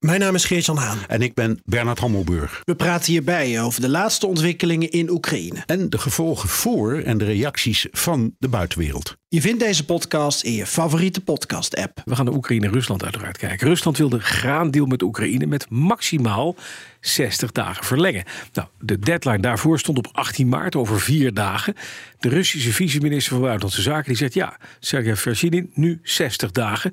Mijn naam is Geert-Jan Haan. En ik ben Bernard Hammelburg. We praten hierbij over de laatste ontwikkelingen in Oekraïne. En de gevolgen voor en de reacties van de buitenwereld. Je vindt deze podcast in je favoriete podcast-app. We gaan naar Oekraïne en Rusland uiteraard kijken. Rusland wil de graandeal met Oekraïne met maximaal 60 dagen verlengen. Nou, de deadline daarvoor stond op 18 maart, over vier dagen. De Russische vice-minister van Buitenlandse Zaken die zegt ja, Sergej Vershinin, nu 60 dagen.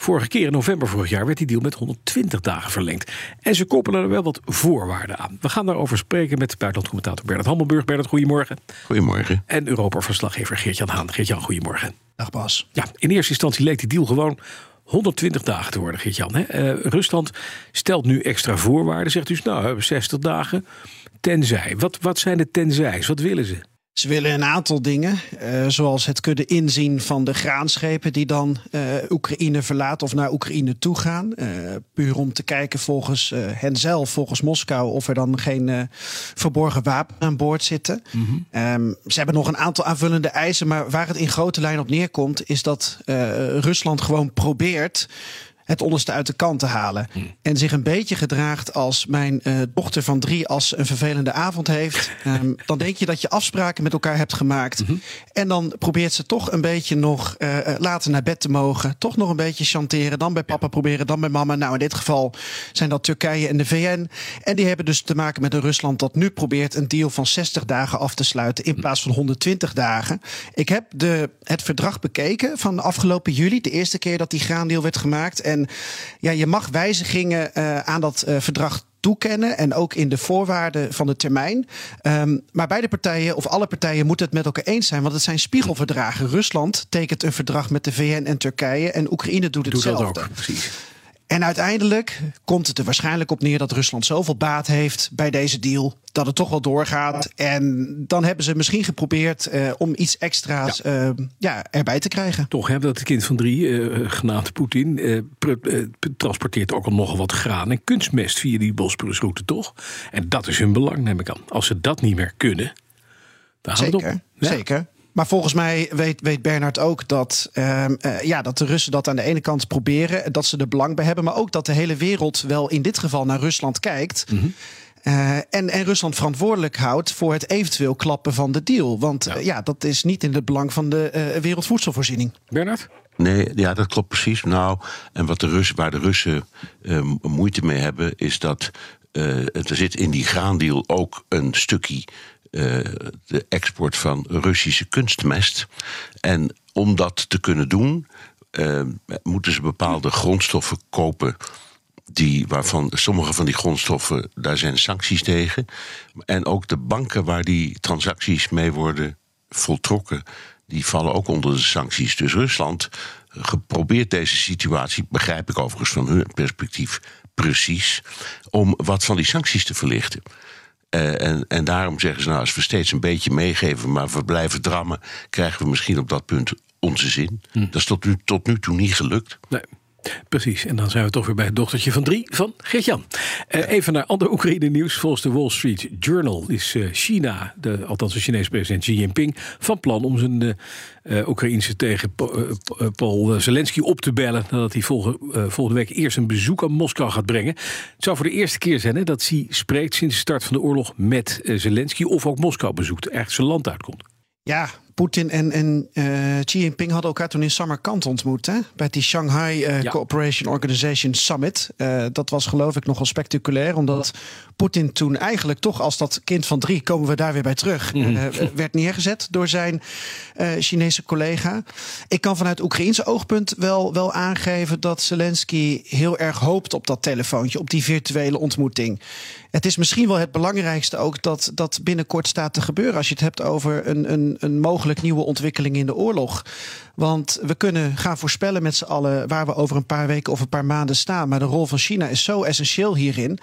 Vorige keer in november vorig jaar werd die deal met 120 dagen verlengd. En ze koppelen er wel wat voorwaarden aan. We gaan daarover spreken met buitenlandcommentator Bernard Hammelburg. Bernard, goedemorgen. Goedemorgen. En Europa-verslaggever Geert-Jan Haan. Geert-Jan, goedemorgen. Dag Bas. Ja, in eerste instantie leek die deal gewoon 120 dagen te worden, Geert-Jan. Uh, Rusland stelt nu extra voorwaarden. Zegt dus, nou, we hebben 60 dagen. Tenzij. Wat, wat zijn de tenzijs? Wat willen ze? Ze willen een aantal dingen, uh, zoals het kunnen inzien van de graanschepen die dan uh, Oekraïne verlaten of naar Oekraïne toe gaan. Uh, puur om te kijken volgens hen zelf, volgens Moskou, of er dan geen verborgen wapen aan boord zitten. Mm -hmm. um, ze hebben nog een aantal aanvullende eisen, maar waar het in grote lijn op neerkomt, is dat Rusland gewoon probeert het onderste uit de kant te halen. Hmm. En zich een beetje gedraagt als mijn uh, dochter van drie als een vervelende avond heeft. Um, dan denk je dat je afspraken met elkaar hebt gemaakt. Mm-hmm. En dan probeert ze toch een beetje nog uh, later naar bed te mogen. Toch nog een beetje chanteren. Dan bij papa proberen, dan bij mama. Nou, in dit geval zijn dat Turkije en de VN. En die hebben dus te maken met een Rusland dat nu probeert een deal van 60 dagen af te sluiten. In plaats van 120 dagen. Ik heb de, het verdrag bekeken van afgelopen juli. De eerste keer dat die graandeal werd gemaakt. En en ja, je mag wijzigingen uh, aan dat uh, verdrag toekennen en ook in de voorwaarden van de termijn. Um, maar beide partijen of alle partijen moeten het met elkaar eens zijn, want het zijn spiegelverdragen. Rusland tekent een verdrag met de VN en Turkije en Oekraïne doet hetzelfde. Doet dat ook, precies. En uiteindelijk komt het er waarschijnlijk op neer dat Rusland zoveel baat heeft bij deze deal. Dat het toch wel doorgaat. En dan hebben ze misschien geprobeerd uh, om iets extra's ja. Uh, ja, erbij te krijgen. Toch hebben dat kind van drie, uh, genaamd Poetin, transporteert ook al nogal wat graan en kunstmest via die Bosporusroute, toch? En dat is hun belang, neem ik aan. Als ze dat niet meer kunnen, dan Zeker, het op. Ja. Zeker. Maar volgens mij weet, weet Bernard ook dat, uh, uh, ja, dat de Russen dat aan de ene kant proberen, dat ze er belang bij hebben, maar ook dat de hele wereld wel in dit geval naar Rusland kijkt. Mm -hmm. Uh, en, en Rusland verantwoordelijk houdt voor het eventueel klappen van de deal. Want ja, ja dat is niet in het belang van de wereldvoedselvoorziening. Bernard? Nee, ja, dat klopt precies. Nou, en wat de Russen, waar de Russen moeite mee hebben, is dat er zit in die graandeal ook een stukje uh, de export van Russische kunstmest. En om dat te kunnen doen, uh, moeten ze bepaalde grondstoffen kopen. Die, waarvan sommige van die grondstoffen, daar zijn sancties tegen. En ook de banken waar die transacties mee worden voltrokken, die vallen ook onder de sancties. Dus Rusland geprobeerd deze situatie, begrijp ik overigens van hun perspectief precies, om wat van die sancties te verlichten. Uh, en, en daarom zeggen ze, nou, als we steeds een beetje meegeven, maar we blijven drammen, krijgen we misschien op dat punt onze zin. Hm. Dat is tot nu, tot nu toe niet gelukt. Nee. Precies, en dan zijn we toch weer bij het dochtertje van drie van Geert-Jan. Uh, even naar ander Oekraïne-nieuws. Volgens de Wall Street Journal is uh, China, de, althans de Chinese president Xi Jinping, van plan om zijn uh, Oekraïnse tegen Paul Zelensky op te bellen. Nadat hij volgende, volgende week eerst een bezoek aan Moskou gaat brengen. Het zou voor de eerste keer zijn hè, dat Xi spreekt sinds de start van de oorlog met Zelensky of ook Moskou bezoekt, echt zijn land uitkomt. Ja, Poetin en, en uh, Xi Jinping hadden elkaar toen in Samarkand ontmoet. Hè? Bij die Shanghai uh, ja. Cooperation Organization Summit. Uh, dat was geloof ik nogal spectaculair. Omdat Poetin toen eigenlijk toch als dat kind van drie... komen we daar weer bij terug. Mm -hmm. werd neergezet door zijn Chinese collega. Ik kan vanuit Oekraïense oogpunt wel, wel aangeven... dat Zelensky heel erg hoopt op dat telefoontje. Op die virtuele ontmoeting. Het is misschien wel het belangrijkste ook dat dat binnenkort staat te gebeuren. Als je het hebt over een, een, een mogelijk nieuwe ontwikkeling in de oorlog. Want we kunnen gaan voorspellen met z'n allen waar we over een paar weken of een paar maanden staan. Maar de rol van China is zo essentieel hierin.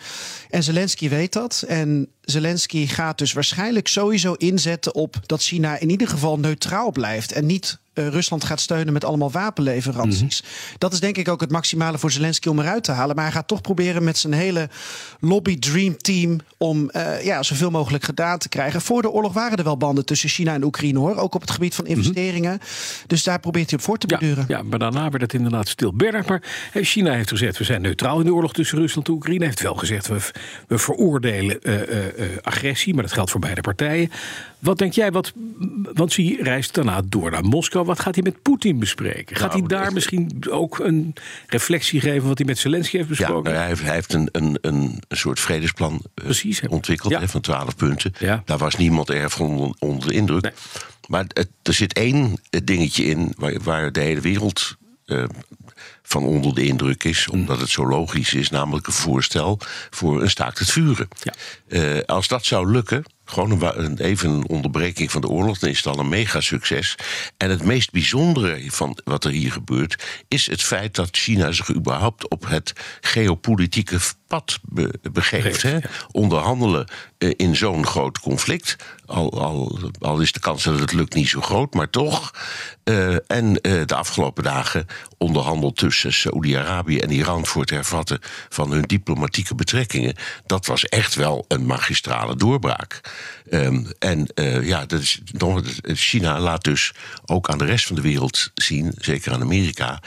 En Zelensky weet dat. En Zelensky gaat dus waarschijnlijk sowieso inzetten op dat China in ieder geval neutraal blijft en niet uh, Rusland gaat steunen met allemaal wapenleveranties. Mhm. Dat is denk ik ook het maximale voor Zelensky om eruit te halen. Maar hij gaat toch proberen met zijn hele lobby dream team om uh, ja, zoveel mogelijk gedaan te krijgen. Voor de oorlog waren er wel banden tussen China en Oekraïne hoor. Ook op het gebied van mhm. investeringen. Dus daar probeert hij op voor te beduren. Ja, maar daarna werd het inderdaad stil. Bernard, maar China heeft gezegd we zijn neutraal in de oorlog tussen Rusland en Oekraïne. Hij heeft wel gezegd we, we veroordelen uh, agressie. Maar dat geldt voor beide partijen. Wat denk jij? Wat, want hij reist daarna door naar Moskou. Wat gaat hij met Poetin bespreken? Gaat hij nou, daar misschien ook een reflectie geven wat hij met Zelensky heeft besproken? Ja, hij heeft, hij heeft een, een, een, soort vredesplan eh, Precies, ontwikkeld van twaalf punten. Ja. Daar was niemand erg onder, onder de indruk. Maar er zit één dingetje in waar, waar de hele wereld uh, van onder de indruk is, mm. omdat het zo logisch is, namelijk een voorstel voor een staakt het vuren. Ja. Uh, als dat zou lukken, gewoon een, even een onderbreking van de oorlog, dan is het al een mega succes. En het meest bijzondere van wat er hier gebeurt, is het feit dat China zich überhaupt op het geopolitieke pad begeeft. Hè? Onderhandelen uh, in zo'n groot conflict. Al, al, al, is de kans dat het lukt niet zo groot, maar toch. Uh, en uh, de afgelopen dagen onderhandeld tussen Saoedi-Arabië en Iran voor het hervatten van hun diplomatieke betrekkingen. Dat was echt wel een magistrale doorbraak. Um, en uh, ja, dat is, China laat dus ook aan de rest van de wereld zien, zeker aan Amerika,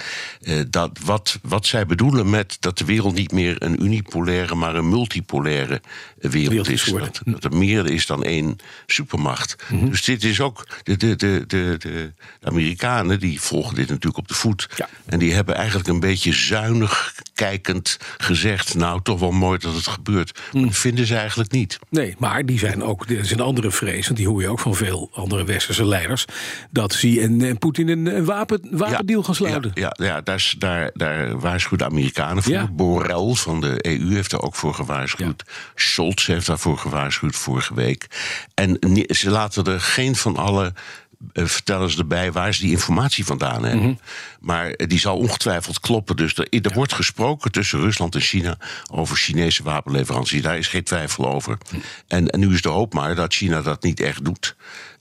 dat wat, wat zij bedoelen met dat de wereld niet meer een unipolaire, maar een multipolaire wereld, wereld is. Dat, dat, er meer is dan één supermacht. Mm -hmm. Dus dit is ook. De, de, de, de, de Amerikanen die volgen dit natuurlijk op de voet. Ja. En die hebben eigenlijk een beetje zuinig kijkend gezegd: Nou, toch wel mooi dat het gebeurt. Maar dat vinden ze eigenlijk niet. Nee, maar die zijn ook is een andere vrees, want die hoor je ook van veel andere westerse leiders, dat Xi en, en Poetin een, een wapen, wapendeal gaan sluiten. Ja, ja, ja daar, daar, daar waarschuwen de Amerikanen voor. Borrell van de EU heeft daar ook voor gewaarschuwd. Scholz heeft daarvoor gewaarschuwd vorige week. En ze laten er geen van alle uh, vertellen ze erbij waar ze die informatie vandaan hebben. Mhm. Maar uh, die zal ongetwijfeld kloppen. Dus er, er wordt gesproken tussen Rusland en China over Chinese wapenleveranties. Daar is geen twijfel over. Mhm. En, en, nu is de hoop maar dat China dat niet echt doet.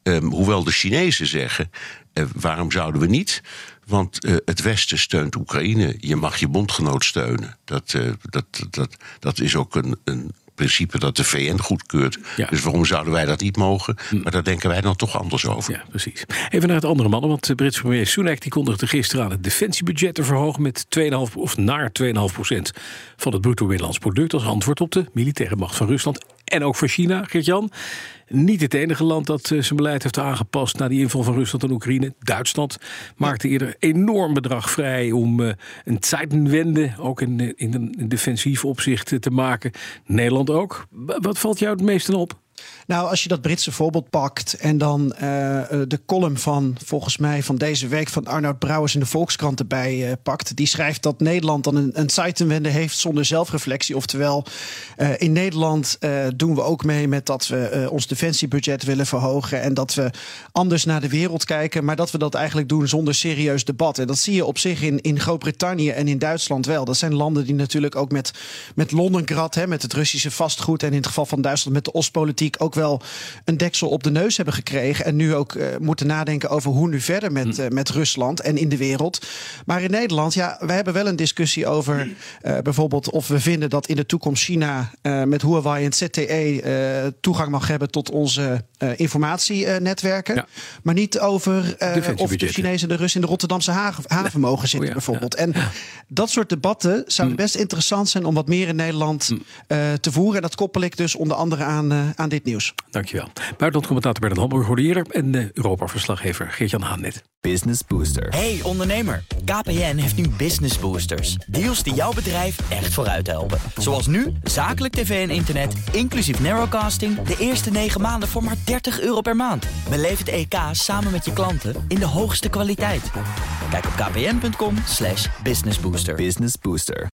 Um, hoewel de Chinezen zeggen: uh, waarom zouden we niet? Want het Westen steunt Oekraïne. Je mag je bondgenoot steunen. Dat, dat, dat, dat is ook een, een principe dat de VN goedkeurt. Dus waarom zouden wij dat niet mogen? Hm. Maar daar denken wij dan toch anders over. Ja, precies. Even naar het andere mannen, want de Britse premier Sunak die kondigde gisteren aan het defensiebudget te verhogen met 2,5 of naar 2,5 procent van het bruto binnenlands product als antwoord op de militaire macht van Rusland en ook voor China, Geert-Jan. Niet het enige land dat eh, zijn beleid heeft aangepast na die inval van Rusland en Oekraïne. Duitsland maakte eerder enorm bedrag vrij om uh, een Zeitenwende, ook in, in een defensief opzicht, te maken. Nederland ook. Wat valt jou het meeste op? Nou, als je dat Britse voorbeeld pakt en dan uh, de column van volgens mij van deze week van Arnoud Brouwers in de Volkskrant erbij uh, pakt, die schrijft dat Nederland dan een, een Zeitenwende heeft zonder zelfreflectie. Oftewel, in Nederland doen we ook mee met dat we ons defensiebudget willen verhogen en dat we anders naar de wereld kijken, maar dat we dat eigenlijk doen zonder serieus debat. En dat zie je op zich in, in Groot-Brittannië en in Duitsland wel. Dat zijn landen die natuurlijk ook met, met Londengrad, hè, met het Russische vastgoed en in het geval van Duitsland met de Oostpolitiek ook wel een deksel op de neus hebben gekregen. En nu ook uh, moeten nadenken over hoe nu verder met, uh, met Rusland en in de wereld. Maar in Nederland, ja, we hebben wel een discussie over uh, bijvoorbeeld of we vinden dat in de toekomst China met Huawei en ZTE toegang mag hebben tot onze informatienetwerken. Ja. Maar niet over of de Chinezen en de Russen in de Rotterdamse haven, haven mogen zitten, oh, ja. bijvoorbeeld. En dat soort debatten zouden mm. best interessant zijn om wat meer in Nederland te voeren. En dat koppel ik dus onder andere aan, aan dit nieuws. Dankjewel. Buitenlandcommentator Bernard Hamburg hoorde eerder en de Europa-verslaggever Geert-Jan Haan net. Business Booster. Hey ondernemer, KPN heeft nu Business Boosters. Deals die jouw bedrijf echt vooruit helpen. Zoals nu, zakelijk tv en internet, inclusief narrowcasting... de eerste 9 maanden voor maar 30 euro per maand. Beleef het EK samen met je klanten in de hoogste kwaliteit. Kijk op kpn.com businessbooster. Business Booster.